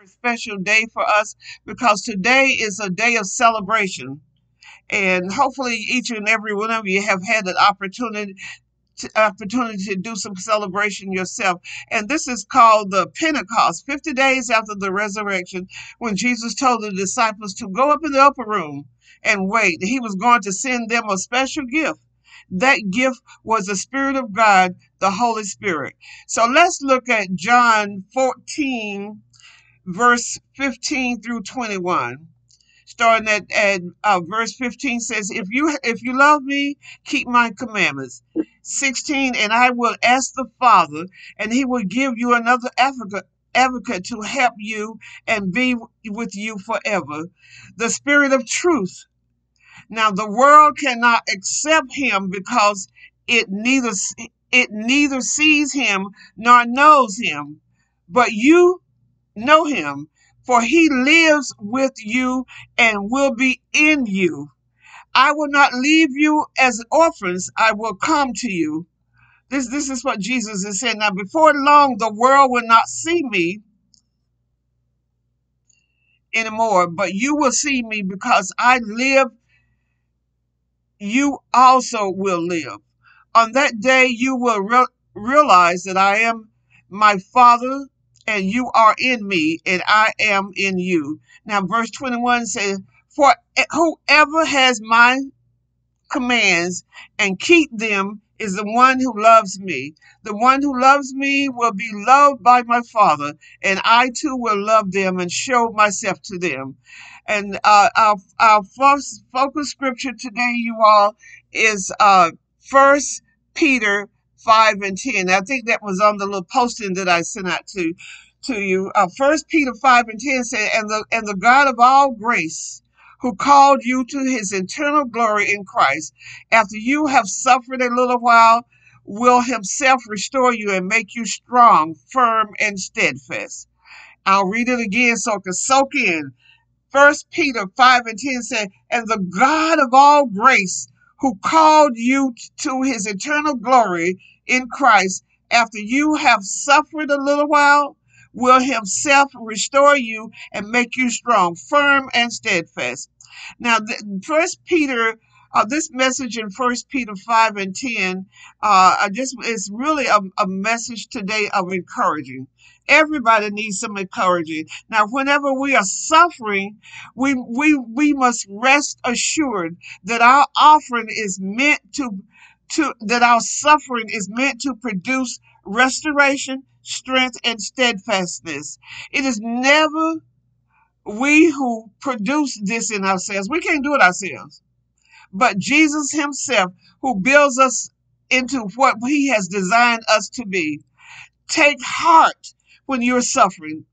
very special day for us because today is a day of celebration. And hopefully, each and every one of you have had an opportunity opportunity to do some celebration yourself. And this is called the Pentecost, 50 days after the resurrection, when Jesus told the disciples to go up in the upper room and wait. He was going to send them a special gift. That gift was the Spirit of God, the Holy Spirit. So let's look at John 14, verse 15 through 21 starting at, at uh, verse 15 says if you if you love me keep my commandments. 16 and i will ask the father and he will give you another advocate advocate to help you and be with you forever. The spirit of truth. Now the world cannot accept him because it neither it neither sees him nor knows him. But you know him for he lives with you and will be in you. I will not leave you as orphans, I will come to you. This, this is what Jesus is saying. Now, before long, the world will not see me anymore, but you will see me because I live, you also will live. On that day, you will re- realize that I am my Father and you are in me, and I am in you. Now, verse 21 says, For whoever has my commands and keep them is the one who loves me. The one who loves me will be loved by my Father, and I too will love them and show myself to them. And uh, our, our first focus scripture today, you all, is uh, First Peter 5 and 10. I think that was on the little posting that I sent out to to you. Uh, First Peter 5 and 10 said, and the, and the God of all grace, who called you to his eternal glory in Christ, after you have suffered a little while, will himself restore you and make you strong, firm, and steadfast. I'll read it again so it can soak in. First Peter 5 and 10 said, And the God of all grace, who called you to his eternal glory in Christ, after you have suffered a little while, will himself restore you and make you strong, firm, and steadfast. Now, First Peter, uh, this message in First Peter five and ten, uh, I just it's really a, a message today of encouraging. Everybody needs some encouraging. Now, whenever we are suffering, we we we must rest assured that our offering is meant to to that our suffering is meant to produce restoration, strength, and steadfastness. It is never we who produce this in ourselves. We can't do it ourselves. But Jesus Himself, who builds us into what He has designed us to be. Take heart when you're suffering.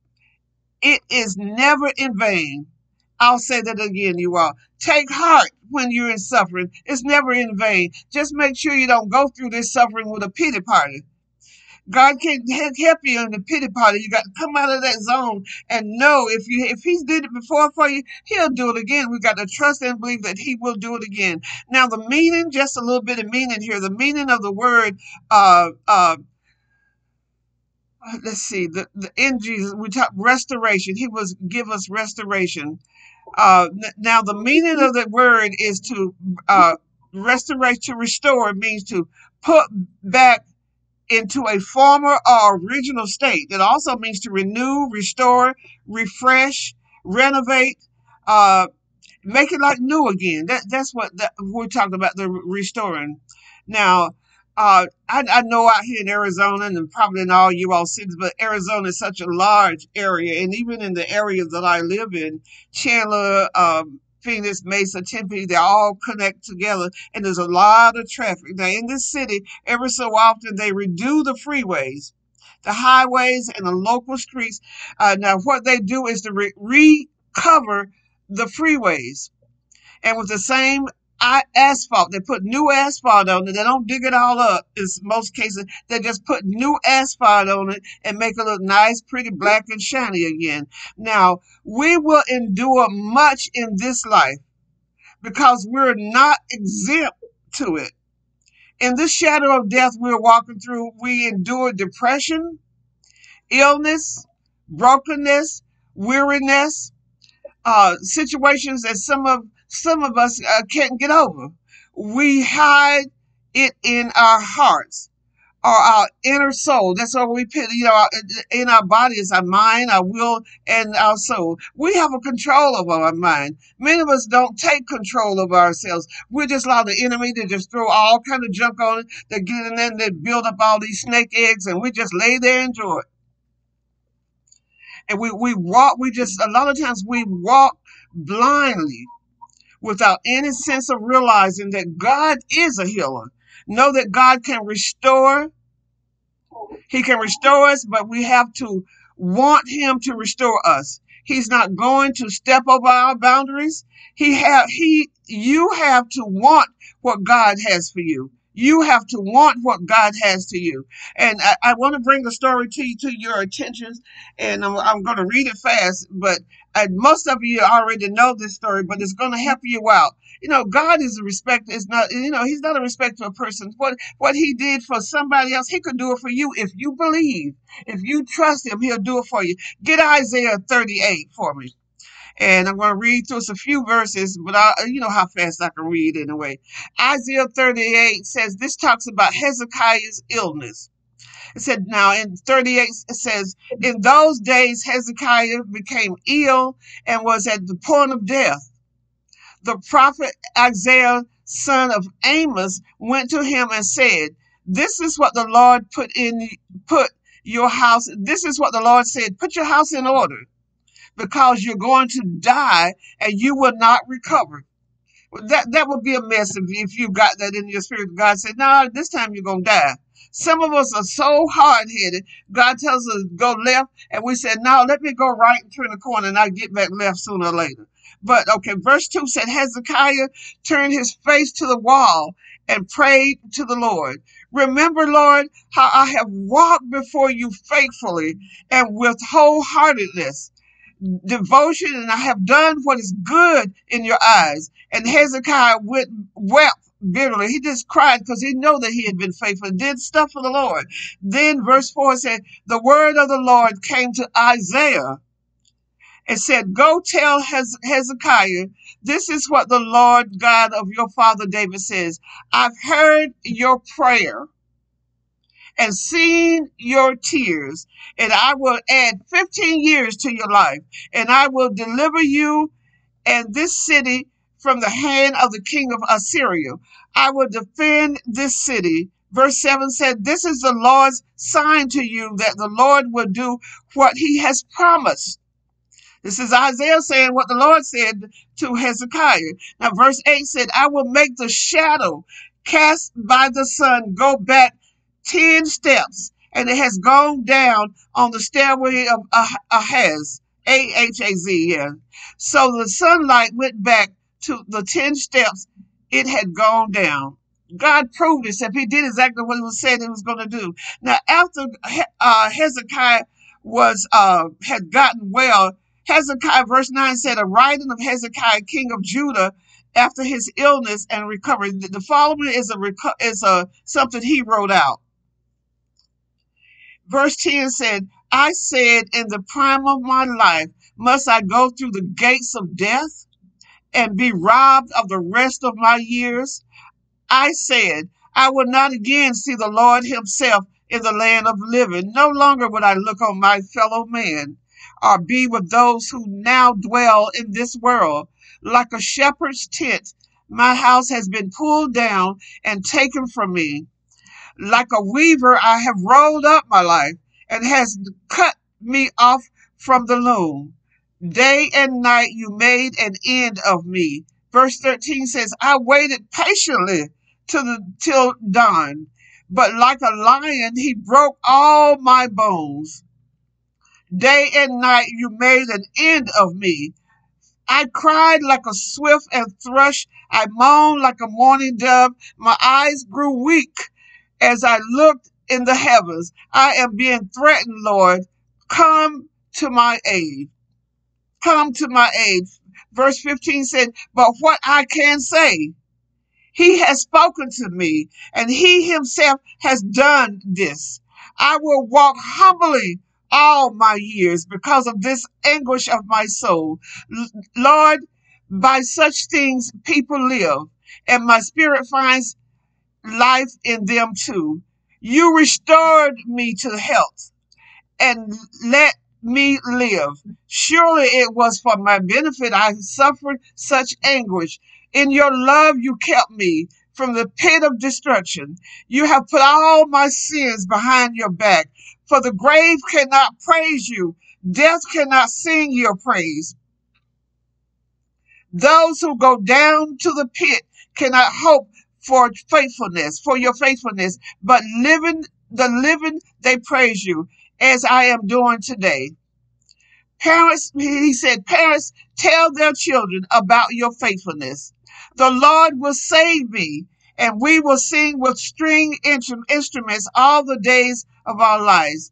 It is never in vain. I'll say that again, you all. Take heart when you're in suffering. It's never in vain. Just make sure you don't go through this suffering with a pity party. God can't help you in the pity party. You got to come out of that zone and know if you if He's did it before for you, He'll do it again. We got to trust and believe that He will do it again. Now, the meaning, just a little bit of meaning here. The meaning of the word, uh, uh, let's see, the, the in Jesus, we talk restoration. He was give us restoration. Uh, now, the meaning of the word is to uh, to restore means to put back into a former or original state. It also means to renew, restore, refresh, renovate, uh, make it like new again. That, that's what that, we're talking about, the restoring. Now, uh, I, I, know out here in Arizona and probably in all you all cities, but Arizona is such a large area. And even in the areas that I live in, Chandler, um, Phoenix, Mesa, Tempe, they all connect together, and there's a lot of traffic. Now, in this city, every so often they redo the freeways, the highways, and the local streets. Uh, now, what they do is to re- recover the freeways. And with the same asphalt. They put new asphalt on it. They don't dig it all up. In most cases, they just put new asphalt on it and make it look nice, pretty, black, and shiny again. Now, we will endure much in this life because we're not exempt to it. In this shadow of death we're walking through, we endure depression, illness, brokenness, weariness, uh, situations that some of some of us uh, can't get over. We hide it in our hearts or our inner soul. That's what we put, you know, in our body is our mind, our will, and our soul. We have a control over our mind. Many of us don't take control of ourselves. We just allow the enemy to just throw all kind of junk on it. They get in there and they build up all these snake eggs, and we just lay there and enjoy it. And we, we walk, we just, a lot of times we walk blindly without any sense of realizing that God is a healer. Know that God can restore. He can restore us, but we have to want Him to restore us. He's not going to step over our boundaries. He have he you have to want what God has for you. You have to want what God has to you. And I, I want to bring the story to you to your attention, and I'm, I'm going to read it fast. But uh, most of you already know this story, but it's going to help you out. You know, God is a respect. Is not. You know, He's not a respect to a person. What what He did for somebody else, He could do it for you if you believe. If you trust Him, He'll do it for you. Get Isaiah 38 for me and I'm going to read through a few verses, but I, you know how fast I can read anyway. Isaiah 38 says this talks about Hezekiah's illness. Said, now in 38, it says, in those days Hezekiah became ill and was at the point of death. The prophet Isaiah, son of Amos, went to him and said, This is what the Lord put in put your house. This is what the Lord said, put your house in order because you're going to die and you will not recover. That that would be a mess if, you got that in your spirit. God said, No, this time you're gonna die. Some of us are so hard headed. God tells us to go left, and we said, No, let me go right and turn the corner and I'll get back left sooner or later. But okay, verse 2 said Hezekiah turned his face to the wall and prayed to the Lord. Remember, Lord, how I have walked before you faithfully and with wholeheartedness devotion and I have done what is good in your eyes. And Hezekiah went, wept bitterly. He just cried because he knew that he had been faithful, and did stuff for the Lord. Then verse 4 said, The word of the Lord came to Isaiah and said, Go tell Hezekiah, this is what the Lord God of your father David says. I've heard your prayer and seen your tears, and I will add 15 years to your life, and I will deliver you and this city from the hand of the king of Assyria. I will defend this city. Verse 7 said, This is the Lord's sign to you that the Lord will do what he has promised. This is Isaiah saying what the Lord said to Hezekiah. Now, verse 8 said, I will make the shadow cast by the sun go back 10 steps and it has gone down on the stairway of ah-, Ahaz, A H A Z, yeah. So the sunlight went back to the 10 steps it had gone down. God proved himself. He did exactly what he was saying he was going to do. Now, after uh, Hezekiah was uh, had gotten well, Hezekiah, verse 9 said, A writing of Hezekiah, king of Judah, after his illness and recovery. The following is a is a something he wrote out. Verse 10 said, I said, in the prime of my life, must I go through the gates of death and be robbed of the rest of my years? I said, I will not again see the Lord Himself in the land of living. No longer would I look on my fellow man or be with those who now dwell in this world. Like a shepherd's tent, my house has been pulled down and taken from me. Like a weaver, I have rolled up my life and has cut me off from the loom. Day and night you made an end of me. Verse 13 says, I waited patiently till the till dawn, but like a lion he broke all my bones. Day and night you made an end of me. I cried like a swift and thrush. I moaned like a mourning dove. My eyes grew weak as I looked in the heavens, I am being threatened, Lord. Come to my aid. Come to my aid. Verse 15 said, But what I can say, he has spoken to me, and he himself has done this. I will walk humbly all my years because of this anguish of my soul. Lord, by such things people live, and my spirit finds life in them too. You restored me to health and let me live. Surely it was for my benefit I suffered such anguish. In your love you kept me from the pit of destruction. You have put all my sins behind your back. For the grave cannot praise you. Death cannot sing your praise. Those who go down to the pit cannot hope for faithfulness, for your faithfulness, but living the living they praise you as I am doing today. Parents, he said, parents tell their children about your faithfulness. The Lord will save me, and we will sing with string instruments all the days of our lives.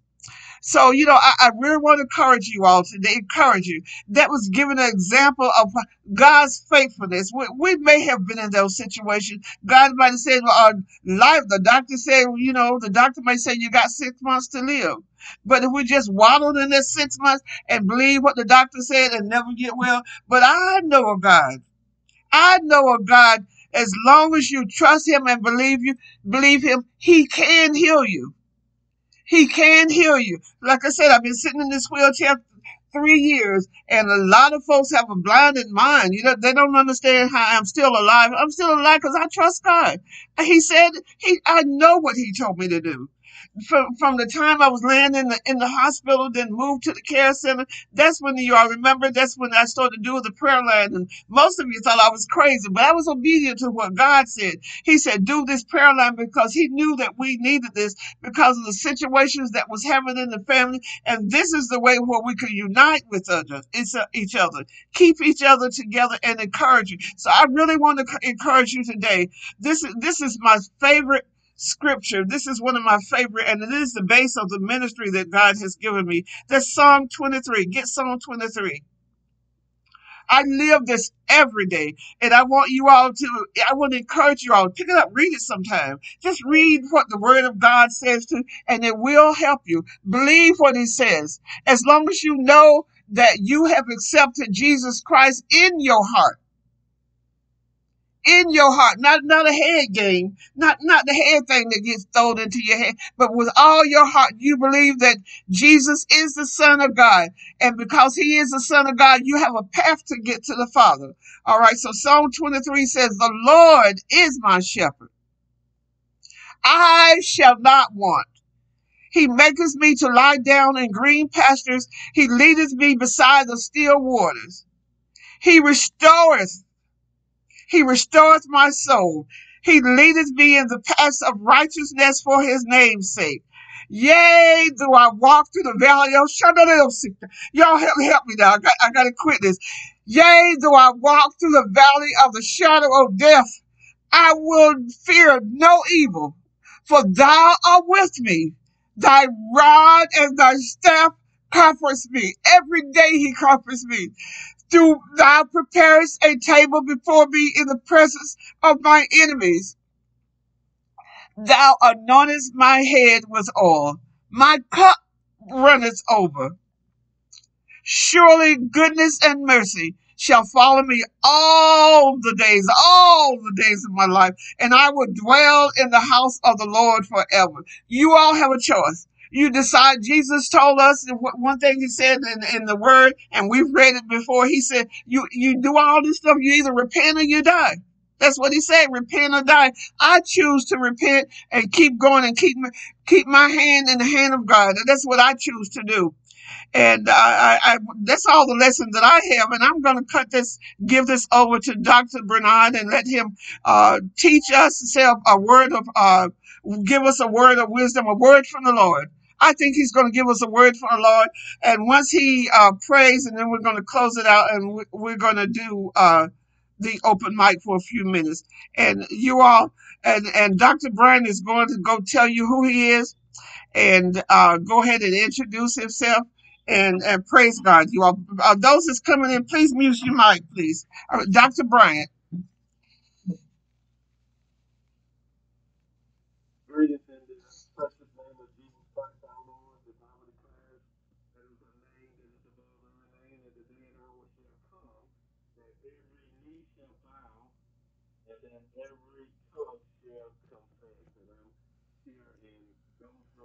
So, you know, I, I really want to encourage you all today, encourage you. That was giving an example of God's faithfulness. We, we may have been in those situations. God might have said, well, our life, the doctor said, you know, the doctor might say you got six months to live. But if we just waddled in this six months and believe what the doctor said and never get well, but I know a God. I know a God. As long as you trust Him and believe you, believe Him, He can heal you. He can heal you. Like I said, I've been sitting in this wheelchair three years, and a lot of folks have a blinded mind. You know, they don't understand how I'm still alive. I'm still alive because I trust God. He said, He, I know what He told me to do from from the time I was laying in the in the hospital, then moved to the care center. That's when you all remember. That's when I started doing the prayer line, and most of you thought I was crazy, but I was obedient to what God said. He said, "Do this prayer line," because He knew that we needed this because of the situations that was happening in the family, and this is the way where we could unite with others, each uh, each other, keep each other together, and encourage you. So I really want to encourage you today. This is this is my favorite scripture. This is one of my favorite, and it is the base of the ministry that God has given me. That's Psalm 23. Get Psalm 23. I live this every day, and I want you all to, I want to encourage you all, pick it up, read it sometime. Just read what the Word of God says to, and it will help you. Believe what He says. As long as you know that you have accepted Jesus Christ in your heart, in your heart, not not a head game, not not the head thing that gets thrown into your head, but with all your heart, you believe that Jesus is the Son of God, and because He is the Son of God, you have a path to get to the Father. All right. So Psalm 23 says, "The Lord is my shepherd; I shall not want." He maketh me to lie down in green pastures. He leadeth me beside the still waters. He restoreth he restoreth my soul. He leadeth me in the paths of righteousness for his name's sake. Yea, do I walk through the valley of shadow of sickness? Y'all help, help me now. I got, I got to quit this. Yea, do I walk through the valley of the shadow of death, I will fear no evil, for thou art with me. Thy rod and thy staff comforts me. Every day he comforts me. Do thou preparest a table before me in the presence of my enemies. Thou anointest my head with oil. My cup runneth over. Surely goodness and mercy shall follow me all the days, all the days of my life, and I will dwell in the house of the Lord forever. You all have a choice. You decide. Jesus told us one thing he said in, in the word, and we've read it before. He said, you, you do all this stuff, you either repent or you die. That's what he said, repent or die. I choose to repent and keep going and keep, keep my hand in the hand of God. That's what I choose to do. And I, I, that's all the lessons that I have. And I'm going to cut this, give this over to Dr. Bernard and let him uh, teach us, say a, a word of, uh, give us a word of wisdom, a word from the Lord. I think he's going to give us a word from the Lord. And once he uh, prays, and then we're going to close it out and we're going to do uh, the open mic for a few minutes. And you all, and, and Dr. Brian is going to go tell you who he is and uh, go ahead and introduce himself and, and praise God. You all, uh, those that's coming in, please mute your mic, please. Uh, Dr. Bryant. Greetings in the precious name of Jesus Christ, our Lord, the Bible declares. every knee shall bow, and then every tongue shall confess. And I'm here in Goldsboro, North Carolina, kind of on a vacation, but the word says that it is an in season and out of season. And I, I thank you for this invitation from my first cousin,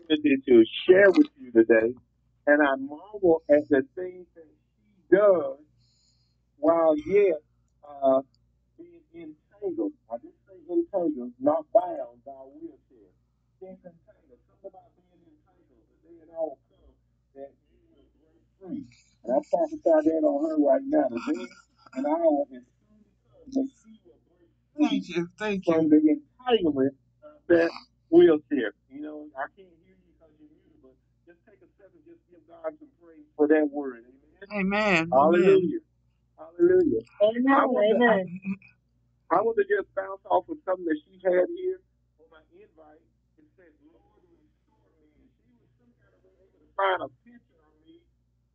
opportunity to share with you today. And I marvel at the things that she does while yet uh, being entangled. I just say entangled, not bound by a wheelchair. She's entangled. Something about being entangled. The day it all comes that you will break free. And I prophesy that on her right now. The day and hour is soon to come that she will break free Thank you. Thank from you. the entanglement of that wheelchair. You know, I can't hear you because you're muted, but just take a second, just give God some praise for that word. Amen. Amen. Amen. Hallelujah. Hallelujah. I Amen. want to, Amen. I want to just bounce off of something that she had here on my invite. It says, Lord, restore me. And she was some kind of way able to find a picture of me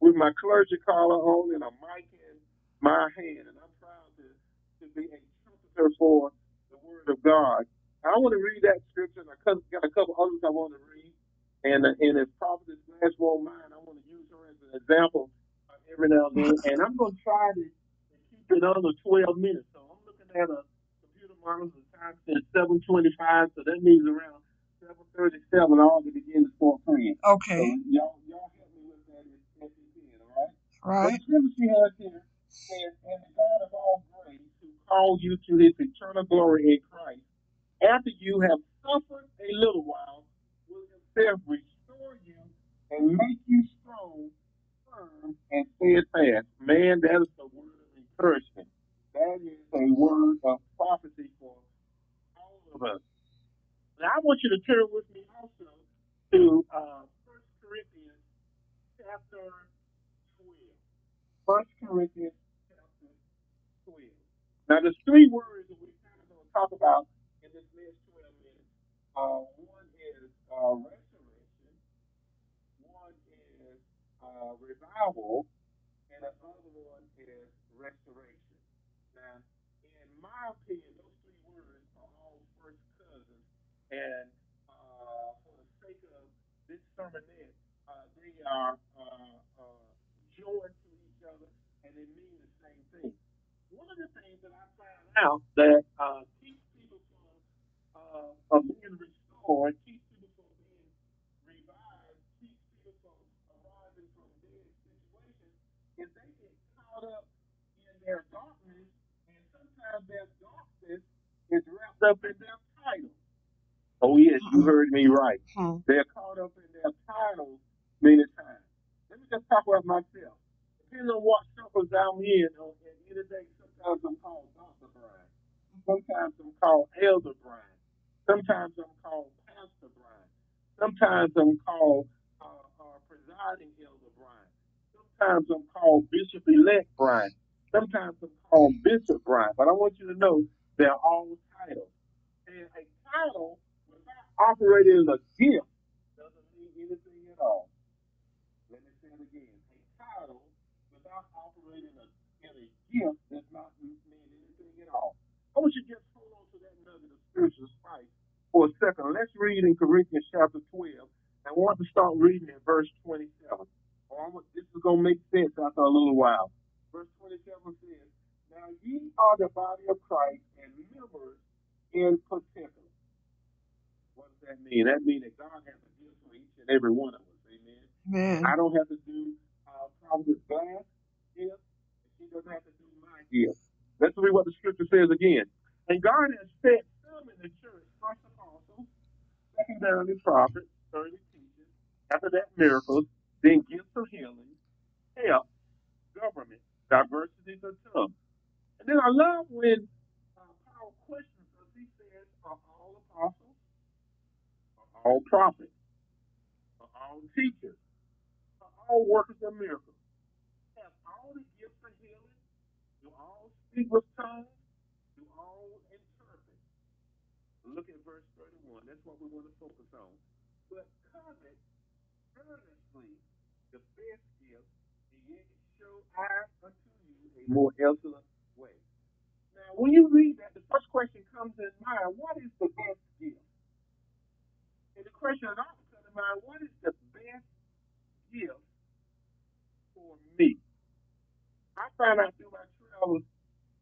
with my clergy collar on and a mic in my hand. And I'm proud to, to be a trumpeter for the word of God. I want to read that scripture, and I got a couple others I want to read. And, uh, and if Prophetess Glass won't mind, I want to use her as an example uh, every now and then. And I'm going to try to keep it under 12 minutes. So I'm looking at a computer monitor. The time says 7:25, so that means around 7:37 all to begin to start praying. So Okay. y'all, y'all help me with that as you can, all right? Right. the scripture has here says, "And the God of all grace, who called you to His eternal glory in Christ, after you have suffered a little while, Himself restore you and make you strong, firm, and steadfast." Man, that is the word of encouragement. That is a word of prophecy for all of us. Now, I want you to turn with me also to uh, 1 Corinthians chapter 12. 1 Corinthians chapter 12. Now, there's three words that we're kind of going to talk about in this next 12 minutes. Uh, one is uh, restoration, one is uh, revival, and the other one is restoration. Now, in my opinion, those three words are all first cousins, and uh, for the sake of this sermonette, uh, they are uh, uh, joined to each other, and they mean the same thing. One of the things that I found out that uh, keeps people from uh, being restored, keeps people from being revived, keeps people from arising from dead situations, is they get caught up in their darkness, and sometimes their darkness is wrapped up in their title. Oh yes, you heard me right. Hmm. They're caught up in their titles many times. Let me just talk about myself. Depending on what circles I'm in, on at the end of the day, sometimes I'm called Dr. Brian. Sometimes I'm called Elder Brian. Sometimes I'm called Pastor Brian. Sometimes I'm called uh, uh, Presiding Elder Brian. Sometimes I'm called Bishop Elect Brian. Sometimes I'm called Bishop Brian. But I want you to know they're all titles. And a title without operating in a gift doesn't mean anything at all. Let me say it again. A title without operating in a, gift does not mean anything at all. I want you to just hold on to that nugget of spiritual spice for a second. Let's read in Corinthians chapter 12. I want to start reading in verse 27. Or I'm This is going to make sense after a little while. Verse 27 says, Now ye are the body of Christ and members in particular. What does that mean? That means that God has a gift for each and every one of us. Amen. Amen. I don't have to do uh, Prophetess Glass gift, and she doesn't have to do my gift. Let's read what the scripture says again. And God has set some in the church, first apostles, secondarily prophets, thirdly teachers, after that miracles, then gifts of healing, help, government, diversities of tongues. And then I love when uh, Paul questions us. He says, Are all apostles? Are all prophets? Are all teachers? Are all workers of miracles? Have all the gifts of healing, Do all speak with tongues? Do all interpret? Look at verse 31. That's what we want to focus on. But covet earnestly the best show I unto you a more excellent way. Now, when you read that, the first question comes in mind, what is the best gift? And the question also comes in mind, what is the best gift for me? I found out through my travels,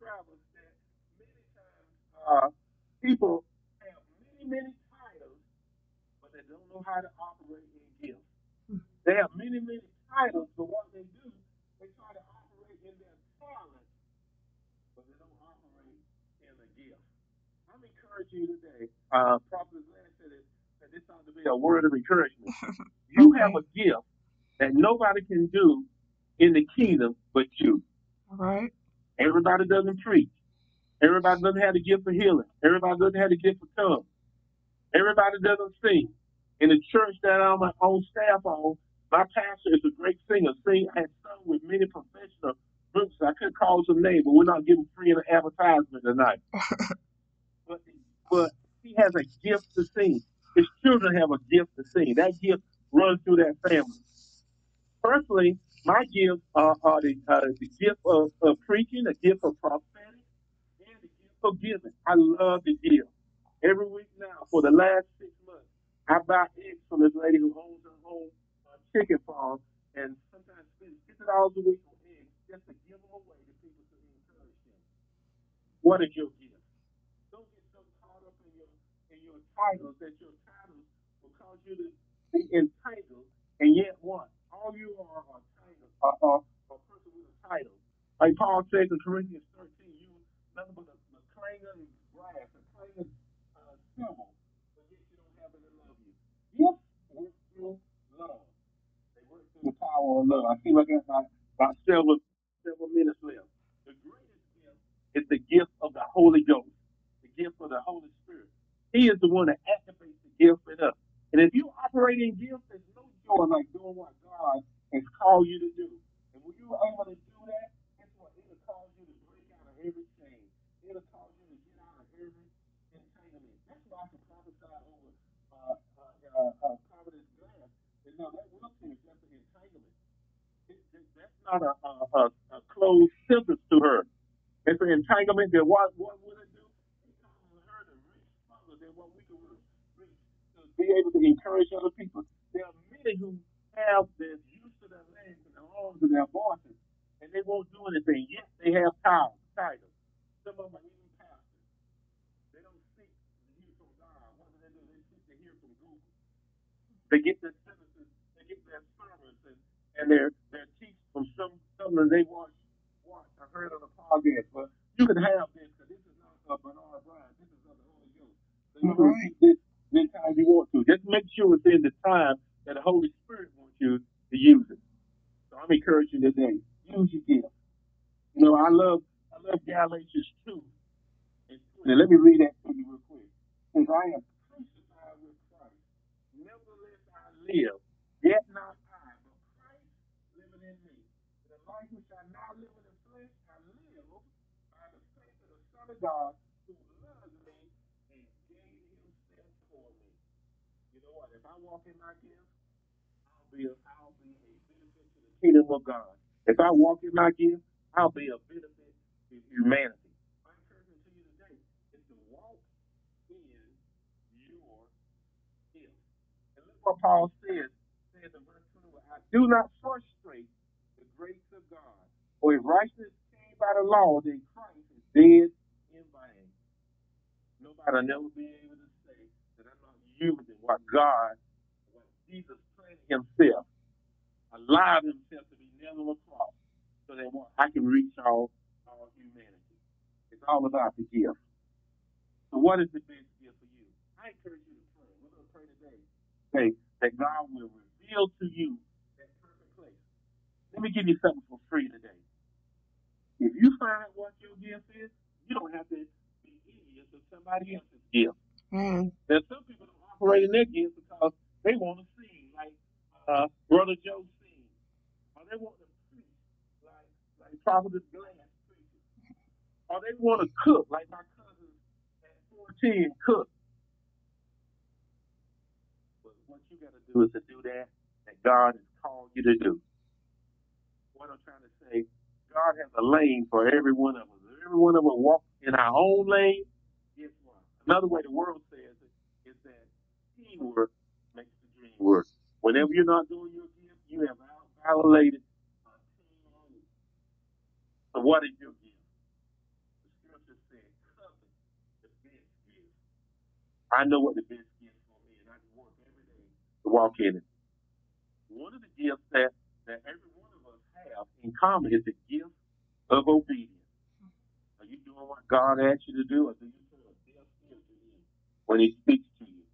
travels that many times uh, people have many, many titles, but they don't know how to operate in gifts. They have many, many titles, but what they do, they try to operate in their talent, but they don't operate in a gift. I'm you today. Uh, Prophet Glenn said it, that this ought to be a word of encouragement. You have a gift that nobody can do in the kingdom but you. All right. Everybody doesn't preach. Everybody doesn't have the gift of healing. Everybody doesn't have the gift of tongues. Everybody doesn't sing. In the church that I'm on staff on, my pastor is a great singer. Sing has sung with many professional groups. I could call some names, but we're not giving free an advertisement tonight. But but he has a gift to sing. His children have a gift to sing. That gift runs through that family. Personally, my gifts are, are the, uh, the gift of, of preaching, the gift of prophetic, and the gift of giving. I love to give. Every week now, for the last six months, I buy eggs from this lady who owns her own uh, chicken farm and sometimes spend fifty dollars a week on eggs just to give them away to people to encourage them. What your gift? Don't get so caught up in your in your titles that your titles will cause you to be entitled, and yet what? All you are are titles, are, are a person with a title. Like Paul says in Corinthians 13, you nothing but a, a clanging brass, a clanging uh, cymbal, but yet you don't have any love you. Gifts work through love. They work through the power of love. I feel like I got about several several minutes left. The greatest gift is the gift of the Holy Ghost, the gift of the Holy Spirit. He is the one that activates the gift in us. And if you operate in gifts, there's no joy like doing what God has called you to do. And when you're able to do that, guess what? It'll cause you to break out of every chain. It'll cause you to get out of every entanglement. That's why I can prophesy over uh, uh, uh, uh, Prophetess Glass. And no, that wheelchair is just an entanglement. It, it, that's not a, a, a, a closed sentence to her. It's an entanglement that what, what would it do? It causes her to reach further than what we can reach to be able to encourage other people. There are many who have this used to their legs and their arms and their voices, and they won't do anything. Yet they have power, titles. Some of them are even pastors. They don't seek to hear from God. What do they do? They seek to hear from Google. They get their sentences, they get their sermons, and, and their their teach from some something they watch, watch. I heard on a podcast, but you can have this because this is not of Bernard Bryan. This is of the Holy Ghost. So you can right. repeat this anytime you want to. Just make sure it's in the time that the Holy Spirit wants you to use it. So I'm encouraging today. Use your gift. You know, I love I love Galatians two and 20. Let me read that to you real quick. Says, I am crucified with Christ. Nevertheless I live, yet not I, but Christ living in me. The life which I now live in the flesh, I live by the faith of the Son of God who loved me and gave himself for me. You know what? If I walk in my gift, I'll be a, I'll be a benefit to the kingdom of God. If I walk in my gift, I'll be a benefit to humanity. What Paul says, says in verse 21, I do not frustrate the grace of God. For if righteousness came by the law, then Christ is dead in vain. Nobody will never be able to say that I'm not using what God, Jesus planned himself, allowed himself to be nailed on the cross so that I can reach all, all humanity. It's all about the gift. So what is the best gift for you? I encourage you to pray. We're going to pray today. Say that God will reveal to you that perfect place. Let me give you something for free today. If you find out what your gift is, you don't have to be envious of somebody else's gift. Man. There's some people who operate in their gift because they want to uh, Brother Joe sings, or they want to preach like like Prophet Glass preaches. or they want to cook, like my cousin at 14 cook. But what you got to do is to do that that God has called you to do. What I'm trying to say, God has a lane for every one of us. Every one of us walk in our own lane? Another way the world says it is that teamwork makes the dream work. Whenever you're not doing your gift, you have violated. So what is your gift? The scripture said, covet the best gift. I know what the best gift for me, and I can work every day to walk in it. One of the gifts that, that every one of us have in common is the gift of obedience. Are you doing what God asked you to do, or do you feel a deaf ear to Him when He speaks to you?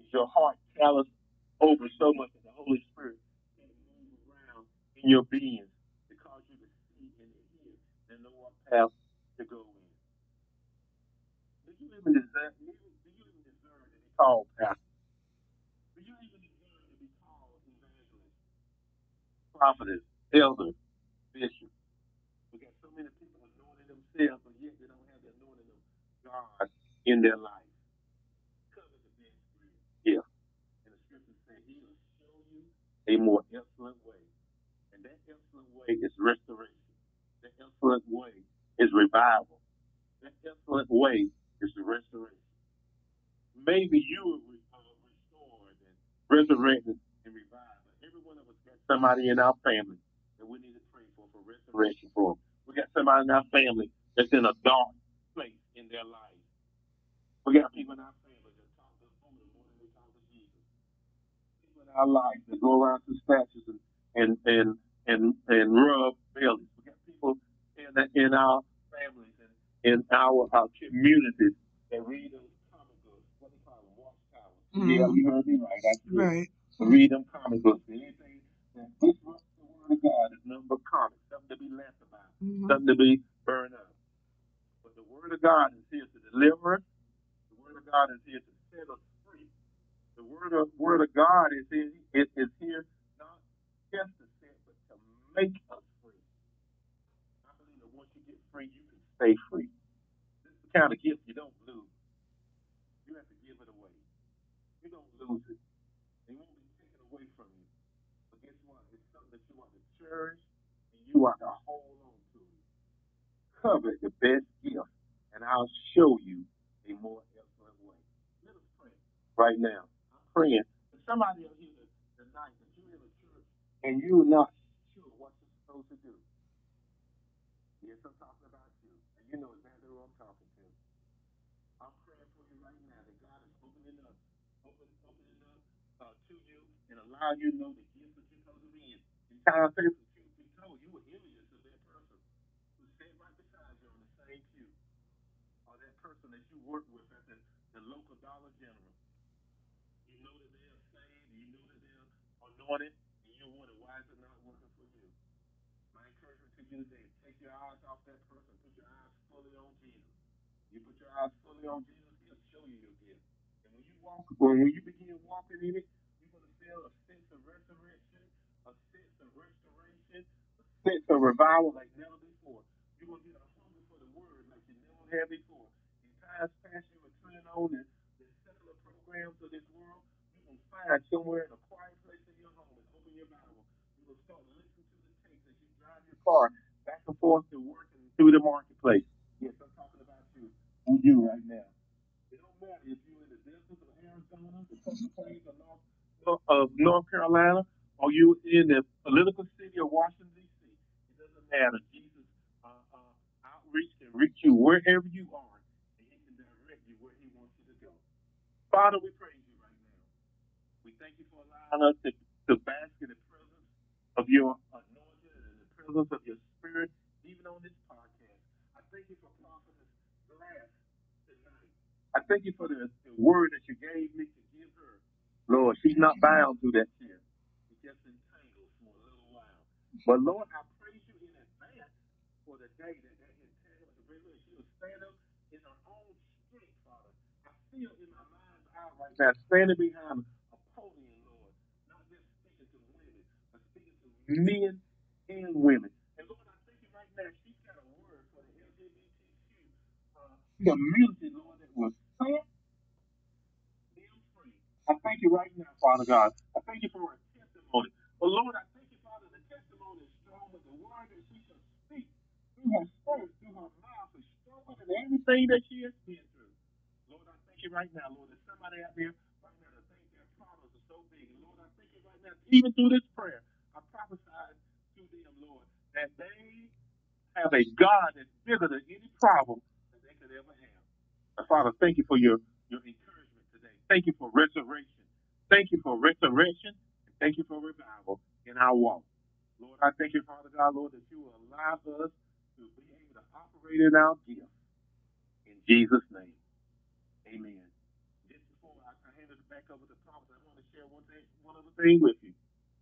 Is your heart callous over so much that the Holy Spirit can move around in your being to cause you to see and to hear know what path to go in? Do you even deserve? Do you do you even deserve to be called pastor? Do you even deserve to be called evangelist, prophetess, elder, bishop? We got so many people anointing themselves, but yet they don't have the anointing of God in their life. Cover the best gift. And the scripture says he will show you a more excellent way. And that excellent way is restoration. That excellent way is revival. That excellent way is the restoration. Maybe you were re- uh, restored and resurrected and revived. But every one of us got somebody in our family that we need to pray for for restoration for. We got somebody in our family that's in a dark place in their life. We got people in our family that talk to Buddha more than they talk to Jesus. People in our life that go around to statues and and and and, and rub bellies. We got people in the, in our families and in our, our communities that read those comic books. What they call them, watchtowers. Yeah, Mhm. you heard me right. That's. Right. Read them comic books. Anything that disrupts the word of God is nothing but comics. Something to be laughed about. Mhm. Something to be burned up. But the word of God is here to deliver us. The word of God is here to set us word of word of God is here, here not just to set, but to make us free. I believe that once you get free, you can stay free. This is the kind of gift you don't lose. You have to give it away. You don't lose it. It won't be taken away from you. But guess what? It's something that you want to cherish and you want to hold on to. Cover the best gift, and I'll show you a more excellent way. Let us pray right now. Praying for somebody out here tonight that you're in a church and you're not sure what you're supposed to do. Yes, I'm talking about you, and you know exactly who I'm talking to. I'm praying for you right now that God is opening up, open, opening up uh, to you and allowing you to know the gifts that you're supposed to be in. In times past, the truth told, you were envious of that person who sat right beside you on the same pew, or that person that you work with at the, the local Dollar General. You know that they are saved, you know that they're anointed, and you wonder why is it not working for you. My encouragement to you today, take your eyes off that person, put your eyes fully on Jesus. You put your eyes fully on Jesus, he'll show you your gift. And when you walk, when you begin walking in it, you're to feel a sense of resurrection, a sense of restoration, a sense of revival like never before. You're to get a hunger for the word like you never had before. In times past, you were turning on the, the secular programs of this world. You're to find somewhere in a quiet place in your home and open your Bible. You're going to start listening to the tapes as you drive your car back and forth to work and through the marketplace. Yes, I'm talking about you. Who you right now. It don't matter if you're in the deserts of Arizona, the coastal plains of North, of North Carolina, or you in the political city of Washington, D.C. It doesn't matter. Jesus uh, uh, outreach can reach you wherever you are, and he can direct you where he wants you to go. Father, we praise you right now. We thank you for allowing us to, to bask in the presence of your anointing and the presence of your spirit, even on this podcast. I thank you for prophetess Glass tonight. I thank you for the, the word that you gave me to give her. Lord, she's not bound to that chair. She's just entangled for a little while. But Lord, I praise you in advance for the day that that entanglement her. She will stand up in her own strength, Father. I feel in my mind's eye right now, standing behind a podium, Lord, not just speaking to women, but speaking to men and women. And Lord, I thank you right now, she's got a word for community, uh, Lord, that will set them free. I thank you right now, Father God. I thank you for a testimony. But Lord, I thank you, Father, the testimony is strong, but the word that she shall speak through her spirit, through her mouth is stronger than everything that she has been through. Lord, I thank you right now, Lord, there's somebody out there right now that think their problems are so big. And Lord, I thank you right now, even through this prayer, I prophesy to them, Lord, that they have a God that's bigger than any problem that they could ever have. Father, thank you for your, your encouragement today. Thank you for resurrection. Thank you for resurrection. And thank you for revival in our walk. Lord, I thank you, Father God, Lord, that you will allow us to be able to operate in our gifts. In Jesus' name, amen. Just before I, I hand it back over to Thomas, I want to share one thing, one other thing with you.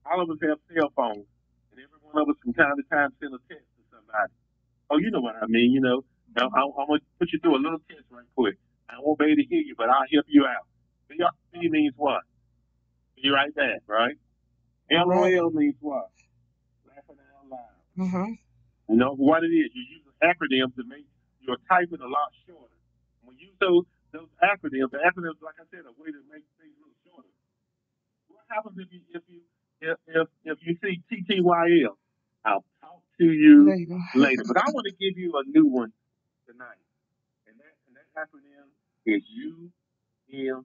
All of us have cell phones, and every one of us from time to time send a text to somebody. Oh, you know what I mean, you know. Now, I, I'm going to put you through a little test right quick. I won't be able to hear you, but I'll help you out. B means what? Be right back, right? LOL means what? Laughing out loud. Mm-hmm. You know what it is? You use acronyms to make your typing a lot shorter. When you use those those acronyms, the acronyms, like I said, are a way to make things a little shorter. What happens if you if you if if, if you see TTYL? I'll talk to you go. later. But I want to give you a new one tonight, and that and that acronym is UMG. You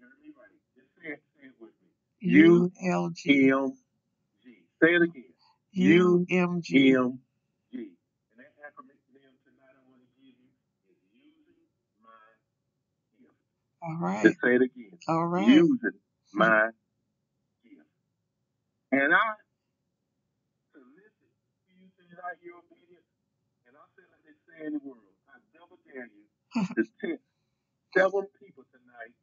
heard me right. Just say it, say it with me. U L G. Say it again. U M G. And that acronym tonight I want to give you is using my gift. All right. Just say it again. All right. Using my. And I for you tonight your obedience. And I say like they say in the world, I double dare you to test seven people tonight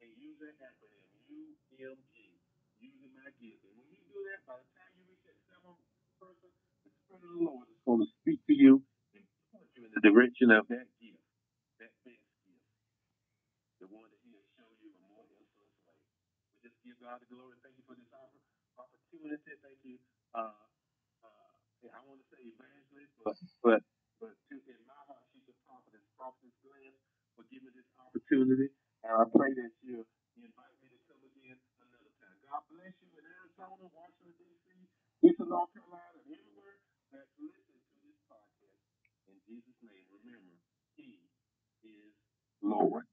and use that acronym UMG, using my gift. And when you do that, by the time you reach that seventh person, the Spirit of the Lord is going to speak to you and point you in the direction of that gift, that best gift, the one that He you a more influence way. Just give God the glory. Thank you for this oppor- opportunity. Thank you. Uh, uh, I want to say evangelist, but but but to, in my heart, she's a prophetess, prophetess Glass, for giving me this opportunity. And I pray that you invite me to come again another time. God bless you in Arizona, Washington, D.C., Eastern North Carolina, and everywhere that's listening to this podcast. In Jesus' name, remember, He is Lord.